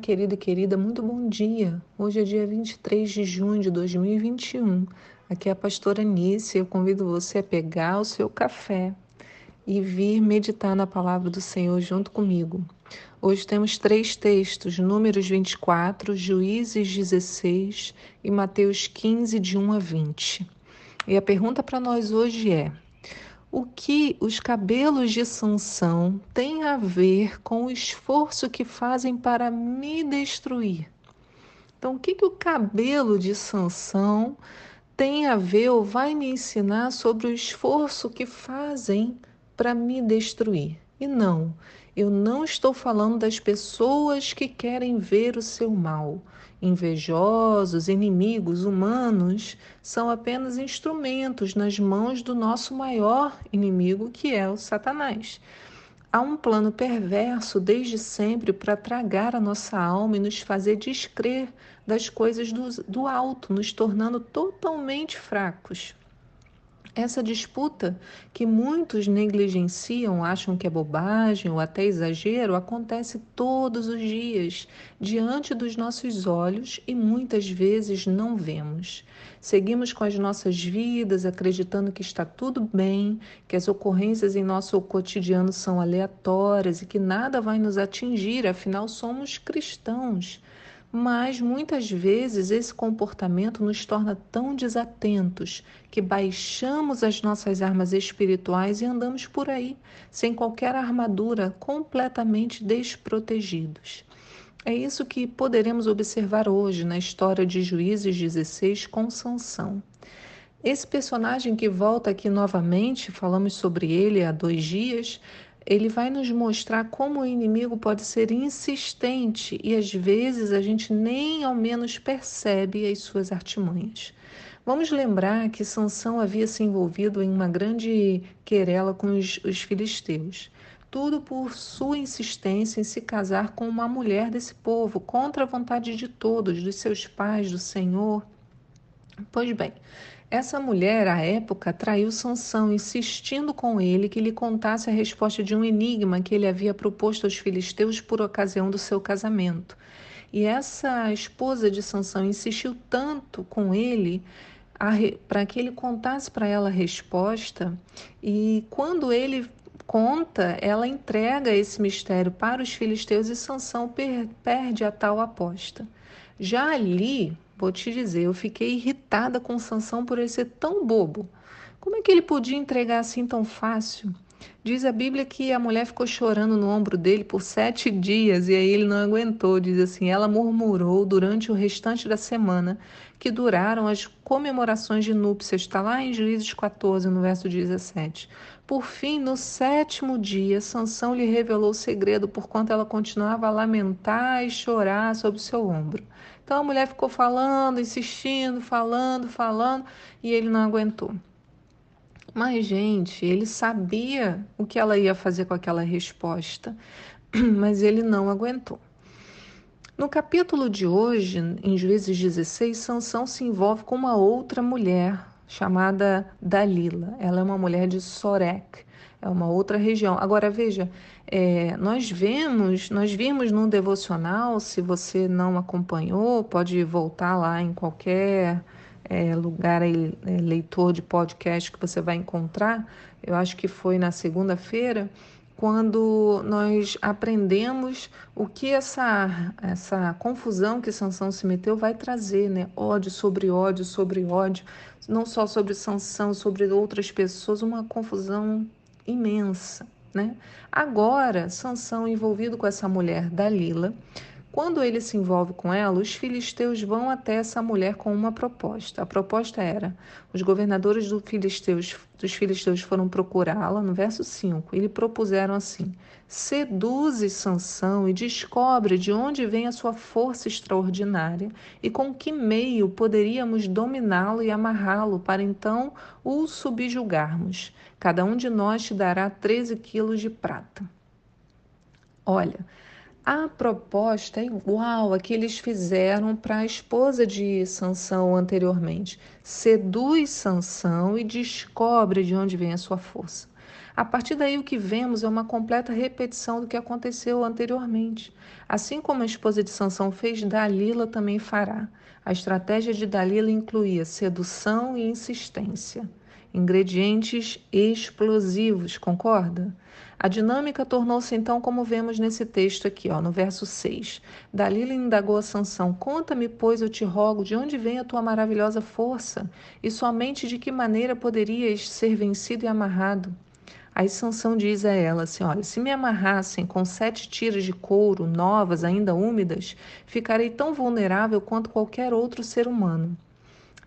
querido e querida, muito bom dia. Hoje é dia 23 de junho de 2021. Aqui é a pastora Nícia. Eu convido você a pegar o seu café e vir meditar na palavra do Senhor junto comigo. Hoje temos três textos: Números 24, Juízes 16 e Mateus 15, de 1 a 20. E a pergunta para nós hoje é: o que os cabelos de Sansão têm a ver com o esforço que fazem para me destruir? Então, o que, que o cabelo de Sansão tem a ver ou vai me ensinar sobre o esforço que fazem para me destruir? E não, eu não estou falando das pessoas que querem ver o seu mal. Invejosos, inimigos humanos são apenas instrumentos nas mãos do nosso maior inimigo, que é o Satanás. Há um plano perverso desde sempre para tragar a nossa alma e nos fazer descrer das coisas do, do alto, nos tornando totalmente fracos. Essa disputa, que muitos negligenciam, acham que é bobagem ou até exagero, acontece todos os dias, diante dos nossos olhos e muitas vezes não vemos. Seguimos com as nossas vidas acreditando que está tudo bem, que as ocorrências em nosso cotidiano são aleatórias e que nada vai nos atingir, afinal somos cristãos. Mas muitas vezes esse comportamento nos torna tão desatentos que baixamos as nossas armas espirituais e andamos por aí, sem qualquer armadura, completamente desprotegidos. É isso que poderemos observar hoje na história de Juízes 16 com Sansão. Esse personagem que volta aqui novamente, falamos sobre ele há dois dias, ele vai nos mostrar como o inimigo pode ser insistente e às vezes a gente nem ao menos percebe as suas artimanhas. Vamos lembrar que Sansão havia se envolvido em uma grande querela com os, os filisteus. Tudo por sua insistência em se casar com uma mulher desse povo, contra a vontade de todos, dos seus pais, do Senhor. Pois bem, essa mulher, à época, traiu Sansão, insistindo com ele que lhe contasse a resposta de um enigma que ele havia proposto aos filisteus por ocasião do seu casamento. E essa esposa de Sansão insistiu tanto com ele para que ele contasse para ela a resposta, e quando ele conta, ela entrega esse mistério para os filisteus e Sansão per perde a tal aposta. Já ali, Vou te dizer, eu fiquei irritada com Sansão por ele ser tão bobo. Como é que ele podia entregar assim tão fácil? Diz a Bíblia que a mulher ficou chorando no ombro dele por sete dias e aí ele não aguentou. Diz assim: ela murmurou durante o restante da semana, que duraram as comemorações de núpcias. Está lá em Juízes 14, no verso 17. Por fim, no sétimo dia, Sansão lhe revelou o segredo, porquanto ela continuava a lamentar e chorar sobre seu ombro. Então a mulher ficou falando, insistindo, falando, falando, e ele não aguentou. Mas, gente, ele sabia o que ela ia fazer com aquela resposta, mas ele não aguentou. No capítulo de hoje, em Juízes 16, Sansão se envolve com uma outra mulher chamada Dalila. Ela é uma mulher de Sorek, é uma outra região. Agora veja, é, nós vemos, nós vimos no devocional, se você não acompanhou, pode voltar lá em qualquer é, lugar aí, é, leitor de podcast que você vai encontrar. Eu acho que foi na segunda-feira quando nós aprendemos o que essa, essa confusão que Sansão se meteu vai trazer, né? Ódio sobre ódio sobre ódio, não só sobre Sansão, sobre outras pessoas, uma confusão imensa, né? Agora, Sansão envolvido com essa mulher Dalila, quando ele se envolve com ela, os filisteus vão até essa mulher com uma proposta. A proposta era: os governadores do filisteus, dos filisteus foram procurá-la, no verso 5, e lhe propuseram assim: seduze Sansão e descobre de onde vem a sua força extraordinária e com que meio poderíamos dominá-lo e amarrá-lo para então o subjugarmos. Cada um de nós te dará 13 quilos de prata. Olha, a proposta é igual a que eles fizeram para a esposa de Sansão anteriormente. Seduz Sansão e descobre de onde vem a sua força. A partir daí, o que vemos é uma completa repetição do que aconteceu anteriormente. Assim como a esposa de Sansão fez, Dalila também fará. A estratégia de Dalila incluía sedução e insistência ingredientes explosivos, concorda? A dinâmica tornou-se então como vemos nesse texto aqui, ó, no verso 6. Dalila indagou a Sansão: "Conta-me, pois, eu te rogo, de onde vem a tua maravilhosa força, e somente de que maneira poderias ser vencido e amarrado?" Aí Sansão diz a ela assim: Olha, se me amarrassem com sete tiras de couro novas, ainda úmidas, ficarei tão vulnerável quanto qualquer outro ser humano.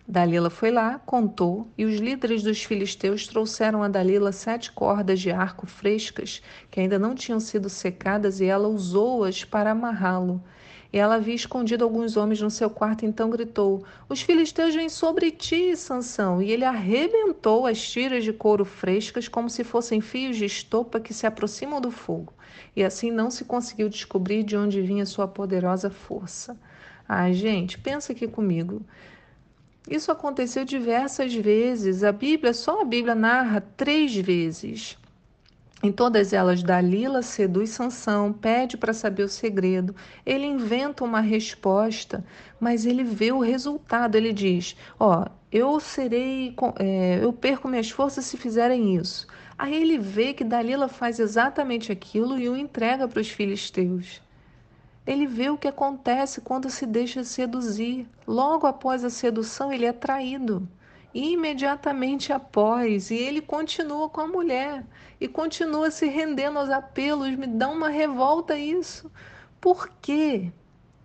Dalila foi lá, contou, e os líderes dos filisteus trouxeram a Dalila sete cordas de arco frescas, que ainda não tinham sido secadas, e ela usou-as para amarrá-lo. E ela havia escondido alguns homens no seu quarto, então gritou: Os filisteus vêm sobre ti, Sansão. E ele arrebentou as tiras de couro frescas como se fossem fios de estopa que se aproximam do fogo. E assim não se conseguiu descobrir de onde vinha sua poderosa força. Ai, gente, pensa aqui comigo. Isso aconteceu diversas vezes. A Bíblia, só a Bíblia narra três vezes. Em todas elas, Dalila seduz Sansão, pede para saber o segredo. Ele inventa uma resposta, mas ele vê o resultado. Ele diz: Ó, oh, eu serei, é, eu perco minhas forças se fizerem isso. Aí ele vê que Dalila faz exatamente aquilo e o entrega para os filisteus. Ele vê o que acontece quando se deixa seduzir. Logo após a sedução, ele é traído. imediatamente após, e ele continua com a mulher e continua se rendendo aos apelos. Me dá uma revolta isso. Por quê?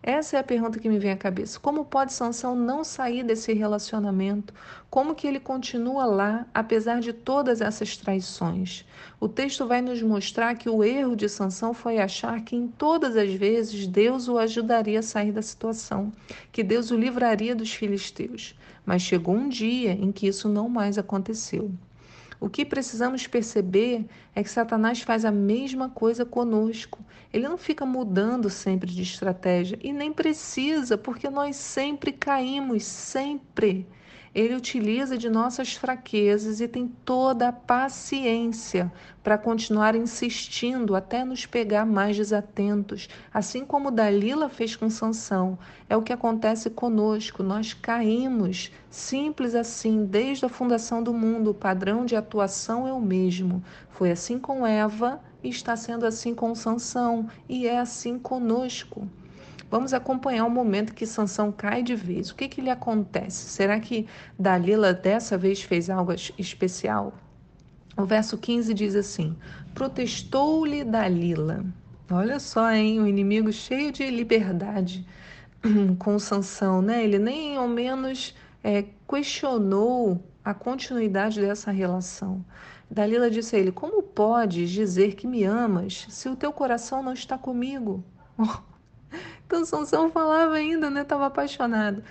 Essa é a pergunta que me vem à cabeça. Como pode Sansão não sair desse relacionamento? Como que ele continua lá, apesar de todas essas traições? O texto vai nos mostrar que o erro de Sansão foi achar que em todas as vezes Deus o ajudaria a sair da situação, que Deus o livraria dos filisteus. Mas chegou um dia em que isso não mais aconteceu. O que precisamos perceber é que Satanás faz a mesma coisa conosco. Ele não fica mudando sempre de estratégia e nem precisa, porque nós sempre caímos, sempre. Ele utiliza de nossas fraquezas e tem toda a paciência para continuar insistindo até nos pegar mais desatentos, assim como Dalila fez com Sansão. É o que acontece conosco, nós caímos, simples assim, desde a fundação do mundo, o padrão de atuação é o mesmo. Foi assim com Eva e está sendo assim com Sansão e é assim conosco. Vamos acompanhar o momento que Sansão cai de vez. O que, que lhe acontece? Será que Dalila dessa vez fez algo especial? O verso 15 diz assim: Protestou-lhe Dalila. Olha só, hein? O inimigo cheio de liberdade com Sansão, né? Ele nem ao menos é, questionou a continuidade dessa relação. Dalila disse a ele: Como podes dizer que me amas se o teu coração não está comigo? Então Sansão falava ainda, né? Estava apaixonado.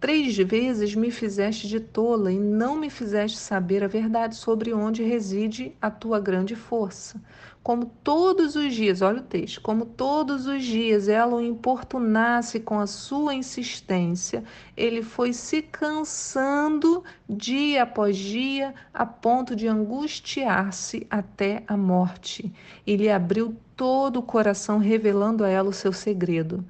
Três vezes me fizeste de tola e não me fizeste saber a verdade sobre onde reside a tua grande força. Como todos os dias, olha o texto, como todos os dias ela o importunasse com a sua insistência, ele foi se cansando dia após dia, a ponto de angustiar-se até a morte. E lhe abriu todo o coração, revelando a ela o seu segredo.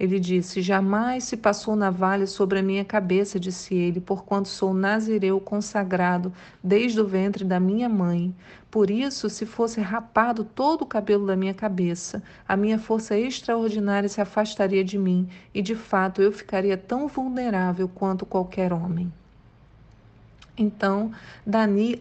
Ele disse: Jamais se passou navalha sobre a minha cabeça, disse ele, porquanto sou nazireu consagrado desde o ventre da minha mãe. Por isso, se fosse rapado todo o cabelo da minha cabeça, a minha força extraordinária se afastaria de mim, e de fato eu ficaria tão vulnerável quanto qualquer homem. Então,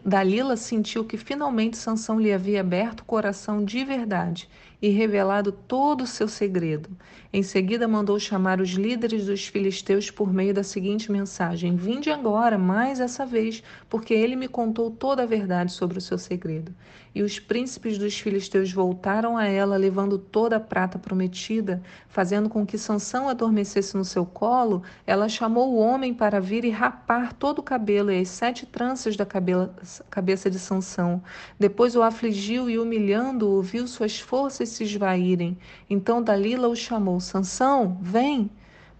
Dalila sentiu que finalmente Sansão lhe havia aberto o coração de verdade e revelado todo o seu segredo. Em seguida, mandou chamar os líderes dos filisteus por meio da seguinte mensagem: Vinde agora, mais essa vez, porque ele me contou toda a verdade sobre o seu segredo. E os príncipes dos filisteus voltaram a ela, levando toda a prata prometida, fazendo com que Sansão adormecesse no seu colo. Ela chamou o homem para vir e rapar todo o cabelo e as sete tranças da cabeça de Sansão. Depois o afligiu e, humilhando-o, viu suas forças se esvaírem. Então Dalila o chamou: Sansão, vem,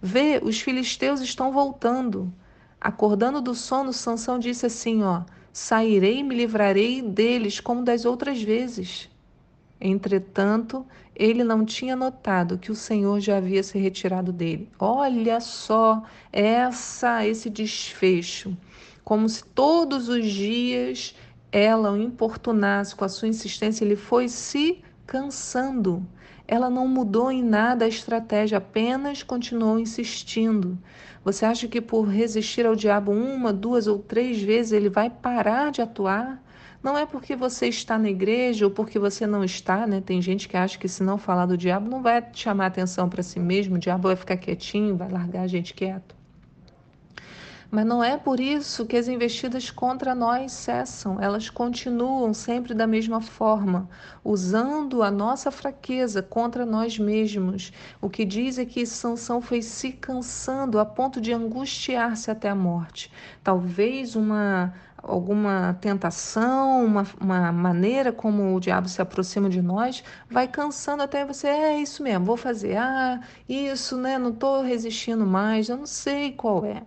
vê, os filisteus estão voltando. Acordando do sono, Sansão disse assim: Ó, sairei e me livrarei deles como das outras vezes. Entretanto, ele não tinha notado que o Senhor já havia se retirado dele. Olha só essa esse desfecho, como se todos os dias ela o importunasse com a sua insistência, ele foi se cansando. Ela não mudou em nada a estratégia, apenas continuou insistindo. Você acha que por resistir ao diabo uma, duas ou três vezes ele vai parar de atuar? Não é porque você está na igreja ou porque você não está, né? Tem gente que acha que se não falar do diabo não vai chamar atenção para si mesmo, o diabo vai ficar quietinho, vai largar a gente quieto. Mas não é por isso que as investidas contra nós cessam, elas continuam sempre da mesma forma, usando a nossa fraqueza contra nós mesmos. O que diz é que Sansão foi se cansando a ponto de angustiar-se até a morte. Talvez uma alguma tentação, uma, uma maneira como o diabo se aproxima de nós, vai cansando até você, é isso mesmo, vou fazer, ah, isso, né, não estou resistindo mais, eu não sei qual é.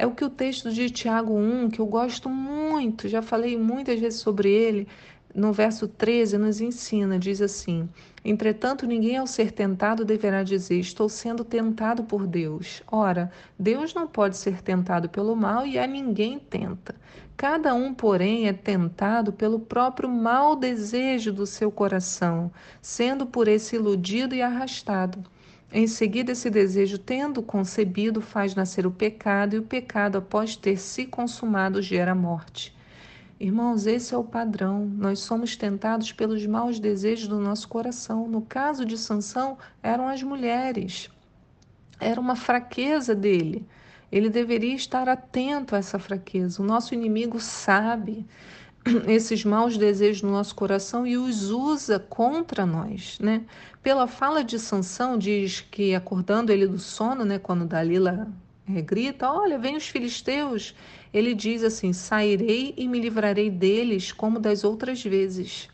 É o que o texto de Tiago 1, que eu gosto muito, já falei muitas vezes sobre ele, no verso 13 nos ensina, diz assim: Entretanto, ninguém ao ser tentado deverá dizer: Estou sendo tentado por Deus. Ora, Deus não pode ser tentado pelo mal e a ninguém tenta. Cada um, porém, é tentado pelo próprio mau desejo do seu coração, sendo por esse iludido e arrastado. Em seguida, esse desejo, tendo concebido, faz nascer o pecado, e o pecado, após ter se consumado, gera morte. Irmãos, esse é o padrão. Nós somos tentados pelos maus desejos do nosso coração. No caso de Sansão, eram as mulheres. Era uma fraqueza dele. Ele deveria estar atento a essa fraqueza. O nosso inimigo sabe esses maus desejos no nosso coração e os usa contra nós, né? Pela fala de Sansão diz que acordando ele do sono, né, quando Dalila é, grita, olha, vem os filisteus, ele diz assim: sairei e me livrarei deles como das outras vezes,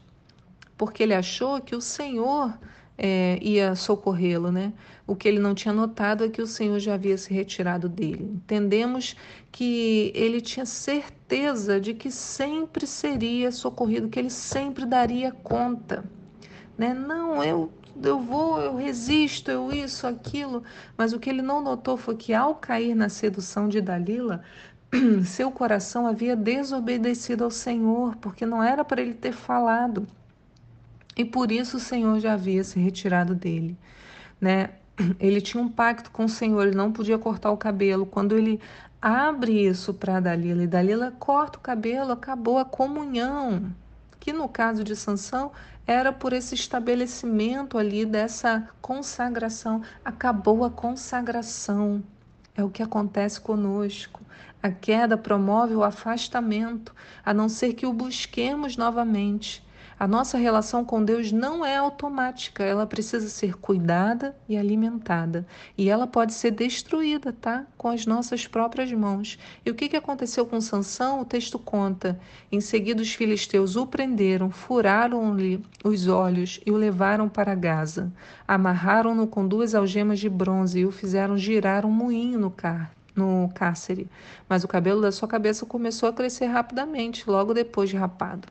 porque ele achou que o Senhor é, ia socorrê-lo, né? O que ele não tinha notado é que o Senhor já havia se retirado dele. Entendemos que ele tinha certeza de que sempre seria socorrido, que ele sempre daria conta. Né? Não, eu, eu vou, eu resisto, eu isso, aquilo. Mas o que ele não notou foi que ao cair na sedução de Dalila, seu coração havia desobedecido ao Senhor, porque não era para ele ter falado. E por isso o Senhor já havia se retirado dele, né? Ele tinha um pacto com o Senhor, ele não podia cortar o cabelo. Quando ele abre isso para Dalila e Dalila corta o cabelo, acabou a comunhão, que no caso de Sansão era por esse estabelecimento ali dessa consagração, acabou a consagração. É o que acontece conosco. A queda promove o afastamento, a não ser que o busquemos novamente. A nossa relação com Deus não é automática, ela precisa ser cuidada e alimentada. E ela pode ser destruída, tá? Com as nossas próprias mãos. E o que, que aconteceu com Sansão? O texto conta. Em seguida, os filisteus o prenderam, furaram-lhe os olhos e o levaram para Gaza. Amarraram-no com duas algemas de bronze e o fizeram girar um moinho no car no cárcere, mas o cabelo da sua cabeça começou a crescer rapidamente, logo depois de rapado.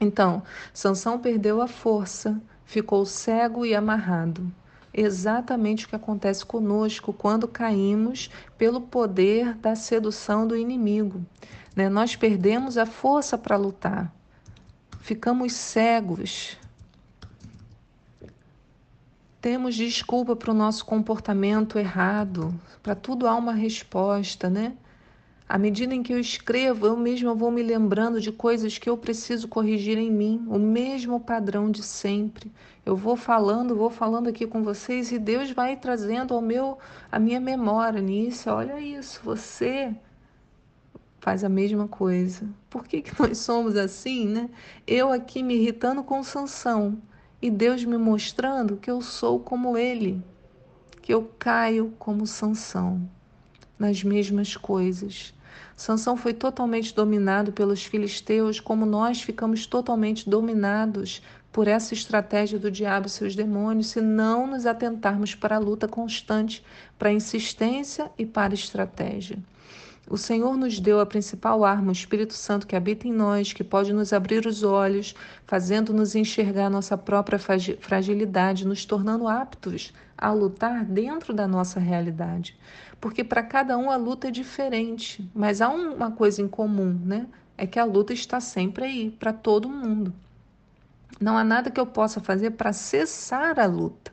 Então, Sansão perdeu a força, ficou cego e amarrado. Exatamente o que acontece conosco quando caímos pelo poder da sedução do inimigo. Né? Nós perdemos a força para lutar, ficamos cegos. Temos desculpa para o nosso comportamento errado, para tudo há uma resposta, né? À medida em que eu escrevo, eu mesma vou me lembrando de coisas que eu preciso corrigir em mim, o mesmo padrão de sempre. Eu vou falando, vou falando aqui com vocês e Deus vai trazendo ao meu a minha memória nisso. Olha isso, você faz a mesma coisa. Por que, que nós somos assim, né? Eu aqui me irritando com Sansão e Deus me mostrando que eu sou como ele, que eu caio como Sansão nas mesmas coisas. Sansão foi totalmente dominado pelos filisteus, como nós ficamos totalmente dominados por essa estratégia do diabo e seus demônios, se não nos atentarmos para a luta constante, para a insistência e para a estratégia. O Senhor nos deu a principal arma, o Espírito Santo que habita em nós, que pode nos abrir os olhos, fazendo-nos enxergar nossa própria fragilidade, nos tornando aptos a lutar dentro da nossa realidade. Porque para cada um a luta é diferente, mas há uma coisa em comum, né? É que a luta está sempre aí, para todo mundo. Não há nada que eu possa fazer para cessar a luta.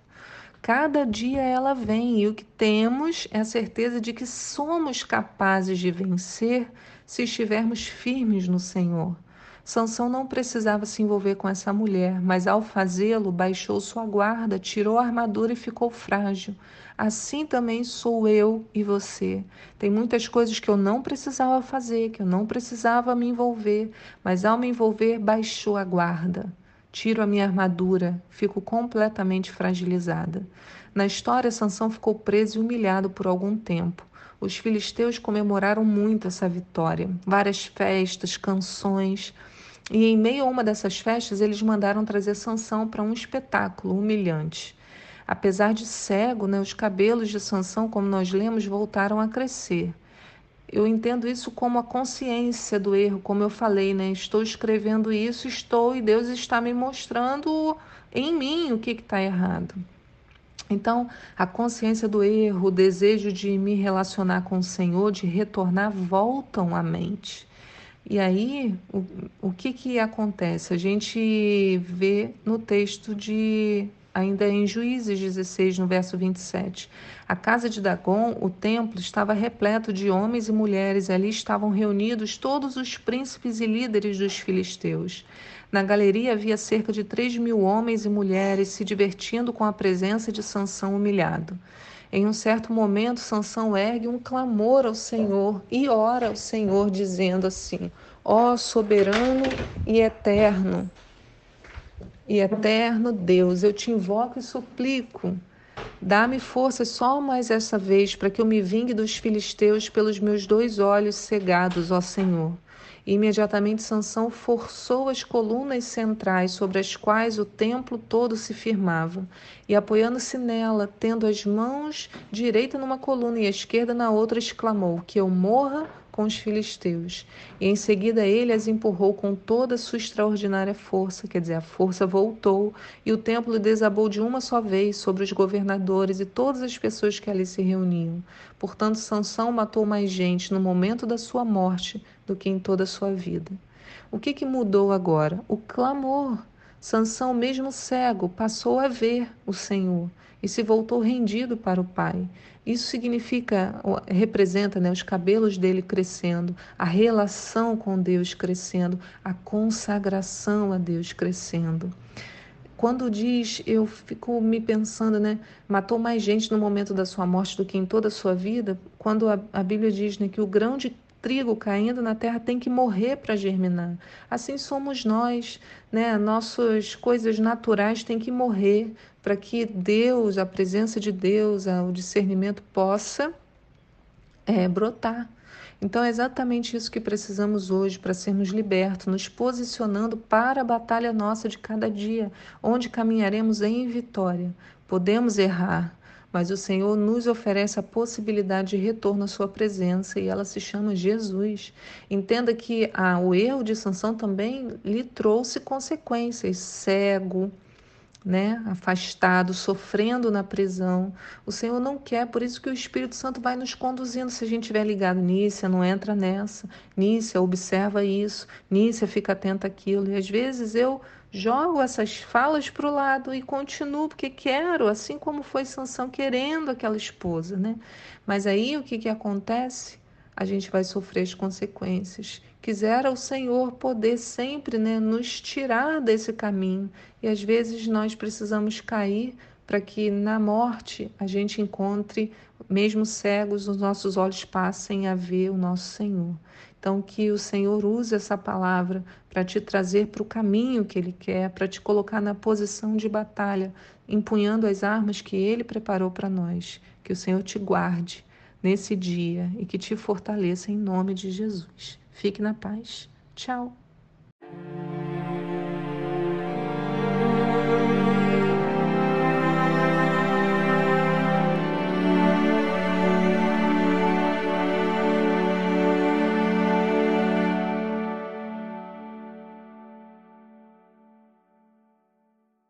Cada dia ela vem e o que temos é a certeza de que somos capazes de vencer se estivermos firmes no Senhor. Sansão não precisava se envolver com essa mulher, mas ao fazê-lo, baixou sua guarda, tirou a armadura e ficou frágil. Assim também sou eu e você. Tem muitas coisas que eu não precisava fazer, que eu não precisava me envolver, mas ao me envolver, baixou a guarda. Tiro a minha armadura, fico completamente fragilizada. Na história, Sansão ficou preso e humilhado por algum tempo. Os filisteus comemoraram muito essa vitória, várias festas, canções. E em meio a uma dessas festas, eles mandaram trazer Sansão para um espetáculo humilhante. Apesar de cego, né, os cabelos de Sansão, como nós lemos, voltaram a crescer. Eu entendo isso como a consciência do erro, como eu falei, né? Estou escrevendo isso, estou e Deus está me mostrando em mim o que está errado. Então, a consciência do erro, o desejo de me relacionar com o Senhor, de retornar, voltam à mente. E aí, o, o que, que acontece? A gente vê no texto de ainda em Juízes 16, no verso 27. A casa de Dagon, o templo, estava repleto de homens e mulheres, ali estavam reunidos todos os príncipes e líderes dos filisteus. Na galeria havia cerca de três mil homens e mulheres se divertindo com a presença de Sansão humilhado. Em um certo momento, Sansão ergue um clamor ao Senhor e ora ao Senhor, dizendo assim: Ó oh, soberano e eterno, e eterno Deus, eu te invoco e suplico. Dá-me forças só mais essa vez para que eu me vingue dos filisteus pelos meus dois olhos cegados, ó Senhor. E imediatamente Sansão forçou as colunas centrais sobre as quais o templo todo se firmava, e apoiando-se nela, tendo as mãos direita numa coluna e a esquerda na outra, exclamou: Que eu morra com os filisteus. E em seguida ele as empurrou com toda a sua extraordinária força, quer dizer, a força voltou, e o templo desabou de uma só vez sobre os governadores e todas as pessoas que ali se reuniam. Portanto, Sansão matou mais gente no momento da sua morte do que em toda a sua vida. O que, que mudou agora? O clamor. Sansão, mesmo cego, passou a ver o Senhor e se voltou rendido para o Pai. Isso significa, representa né, os cabelos dele crescendo, a relação com Deus crescendo, a consagração a Deus crescendo. Quando diz, eu fico me pensando, né? Matou mais gente no momento da sua morte do que em toda a sua vida. Quando a, a Bíblia diz né, que o grão de trigo caindo na terra tem que morrer para germinar. Assim somos nós, né? Nossas coisas naturais têm que morrer para que Deus, a presença de Deus, o discernimento possa é, brotar. Então é exatamente isso que precisamos hoje para sermos libertos, nos posicionando para a batalha nossa de cada dia, onde caminharemos em vitória. Podemos errar, mas o Senhor nos oferece a possibilidade de retorno à sua presença e ela se chama Jesus. Entenda que ah, o erro de Sansão também lhe trouxe consequências, cego, né, afastado, sofrendo na prisão. O Senhor não quer, por isso que o Espírito Santo vai nos conduzindo. Se a gente estiver ligado nisso, não entra nessa. Nícia, observa isso. Nícia, fica atenta àquilo. E às vezes eu jogo essas falas para o lado e continuo porque quero, assim como foi Sansão querendo aquela esposa, né? Mas aí o que, que acontece? A gente vai sofrer as consequências. Quisera o Senhor poder sempre né, nos tirar desse caminho e às vezes nós precisamos cair para que na morte a gente encontre, mesmo cegos, os nossos olhos passem a ver o nosso Senhor. Então, que o Senhor use essa palavra para te trazer para o caminho que Ele quer, para te colocar na posição de batalha, empunhando as armas que Ele preparou para nós. Que o Senhor te guarde nesse dia e que te fortaleça em nome de Jesus. Fique na paz. Tchau.